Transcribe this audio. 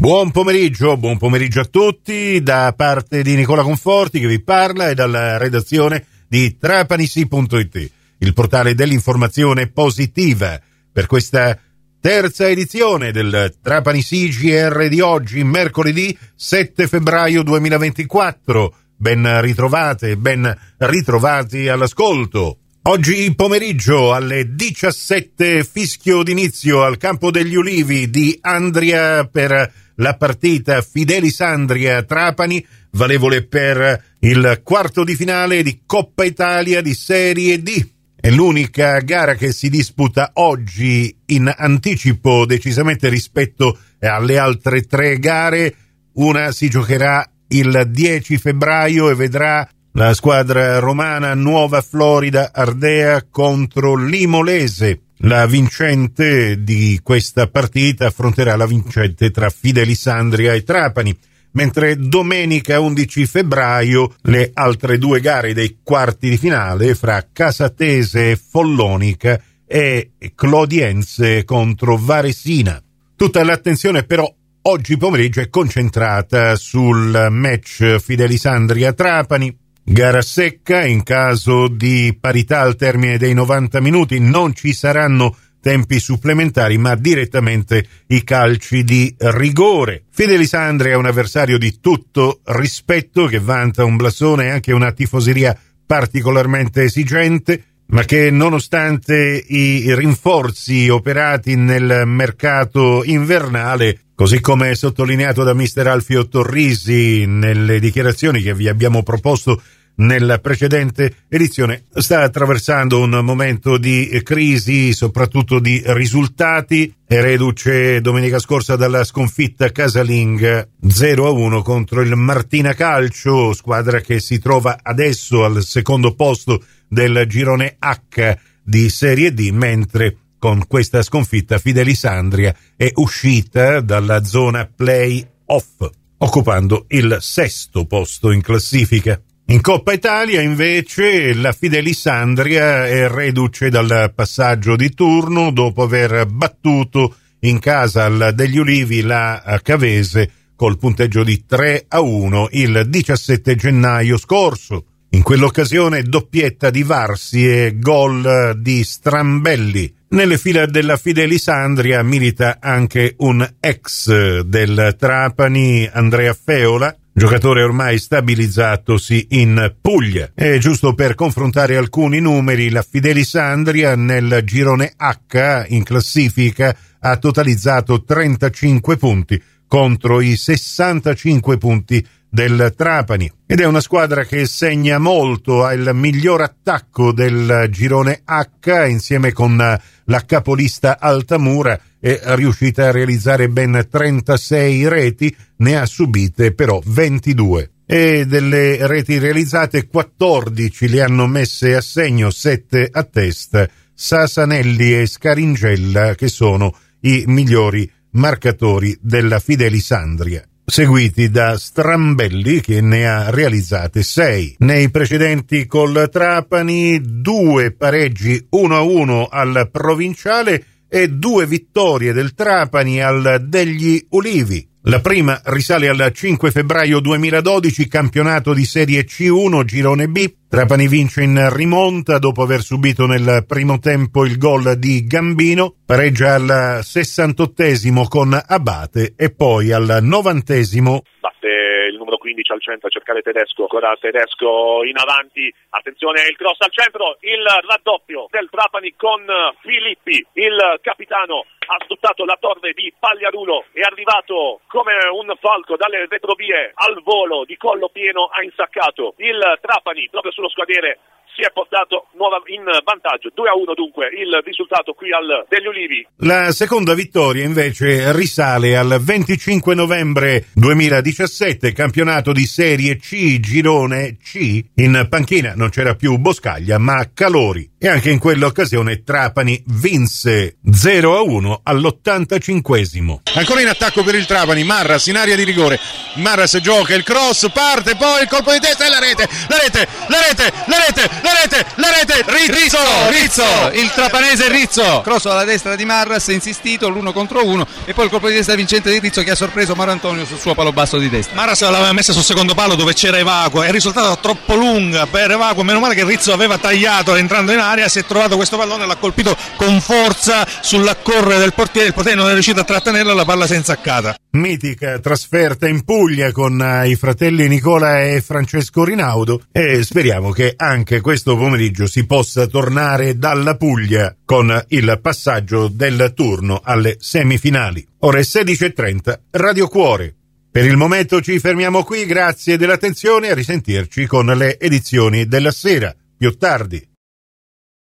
Buon pomeriggio, buon pomeriggio a tutti da parte di Nicola Conforti che vi parla e dalla redazione di trapanisi.it, il portale dell'informazione positiva per questa terza edizione del Trapani CGR di oggi, mercoledì 7 febbraio 2024. Ben ritrovate, ben ritrovati all'ascolto. Oggi pomeriggio alle 17 fischio d'inizio al campo degli ulivi di Andria per la partita Fidelis-Andria Trapani, valevole per il quarto di finale di Coppa Italia di Serie D. È l'unica gara che si disputa oggi in anticipo decisamente rispetto alle altre tre gare. Una si giocherà il 10 febbraio e vedrà la squadra romana Nuova Florida Ardea contro Limolese. La vincente di questa partita affronterà la vincente tra Fidelisandria e Trapani, mentre domenica 11 febbraio le altre due gare dei quarti di finale fra Casatese e Follonica e Clodiense contro Varesina. Tutta l'attenzione però oggi pomeriggio è concentrata sul match Fidelisandria-Trapani Gara secca, in caso di parità al termine dei 90 minuti non ci saranno tempi supplementari, ma direttamente i calci di rigore. Fidelisandria è un avversario di tutto rispetto che vanta un blasone e anche una tifoseria particolarmente esigente, ma che nonostante i rinforzi operati nel mercato invernale, così come sottolineato da mister Alfio Torrisi nelle dichiarazioni che vi abbiamo proposto nella precedente edizione, sta attraversando un momento di crisi, soprattutto di risultati. È reduce domenica scorsa dalla sconfitta casalinga 0-1 contro il Martina Calcio, squadra che si trova adesso al secondo posto del girone H di Serie D, mentre con questa sconfitta Fidelisandria è uscita dalla zona play-off, occupando il sesto posto in classifica. In Coppa Italia invece la Fidelisandria è reduce dal passaggio di turno dopo aver battuto in casa degli Ulivi la Cavese col punteggio di 3 a 1 il 17 gennaio scorso. In quell'occasione doppietta di Varsi e gol di Strambelli. Nelle fila della Fidelisandria milita anche un ex del Trapani, Andrea Feola, giocatore ormai stabilizzatosi in Puglia. E giusto per confrontare alcuni numeri, la Fidelisandria nel girone H in classifica ha totalizzato 35 punti contro i 65 punti del Trapani ed è una squadra che segna molto, ha il miglior attacco del girone H insieme con la capolista Altamura è riuscita a realizzare ben 36 reti, ne ha subite però 22 e delle reti realizzate 14 le hanno messe a segno, 7 a testa, Sasanelli e Scaringella che sono i migliori marcatori della Fidelisandria seguiti da Strambelli che ne ha realizzate sei. Nei precedenti col Trapani due pareggi 1-1 al provinciale e due vittorie del Trapani al degli Ulivi. La prima risale al 5 febbraio 2012, campionato di Serie C1, girone B. Trapani vince in rimonta dopo aver subito nel primo tempo il gol di Gambino, pareggia al 68 con Abate e poi al 90 batte 15 al centro a cercare Tedesco, ancora Tedesco in avanti, attenzione il cross al centro, il raddoppio del Trapani con Filippi, il capitano ha sfruttato la torre di Pagliarulo, è arrivato come un falco dalle retrovie al volo di collo pieno, ha insaccato il Trapani proprio sullo squadere si è portato in vantaggio 2 a 1 dunque il risultato qui al degli Ulivi. La seconda vittoria invece risale al 25 novembre 2017, campionato di Serie C, girone C. In panchina non c'era più Boscaglia ma Calori e anche in quell'occasione Trapani vinse 0 a 1 all'85esimo. Ancora in attacco per il Trapani, Marras in area di rigore. Marras gioca il cross, parte poi il colpo di testa e la rete, la rete, la rete, la rete la rete, la rete, Rizzo, Rizzo, il trapanese Rizzo. Crosso alla destra di Marras, insistito, l'uno contro uno e poi il colpo di testa vincente di Rizzo che ha sorpreso Maro Antonio sul suo palo basso di destra. Marras l'aveva messa sul secondo palo dove c'era Evacuo, è risultata troppo lunga per Evacuo, meno male che Rizzo aveva tagliato entrando in aria, si è trovato questo pallone, l'ha colpito con forza sull'accorre del portiere, il portiere non è riuscito a trattenerla, la palla si è insaccata. Mitica trasferta in Puglia con eh, i fratelli Nicola e Francesco Rinaudo e speriamo che anche questo pomeriggio si possa tornare dalla Puglia con il passaggio del turno alle semifinali. Ore 16.30, Radio Cuore. Per il momento ci fermiamo qui, grazie dell'attenzione e a risentirci con le edizioni della sera, più tardi.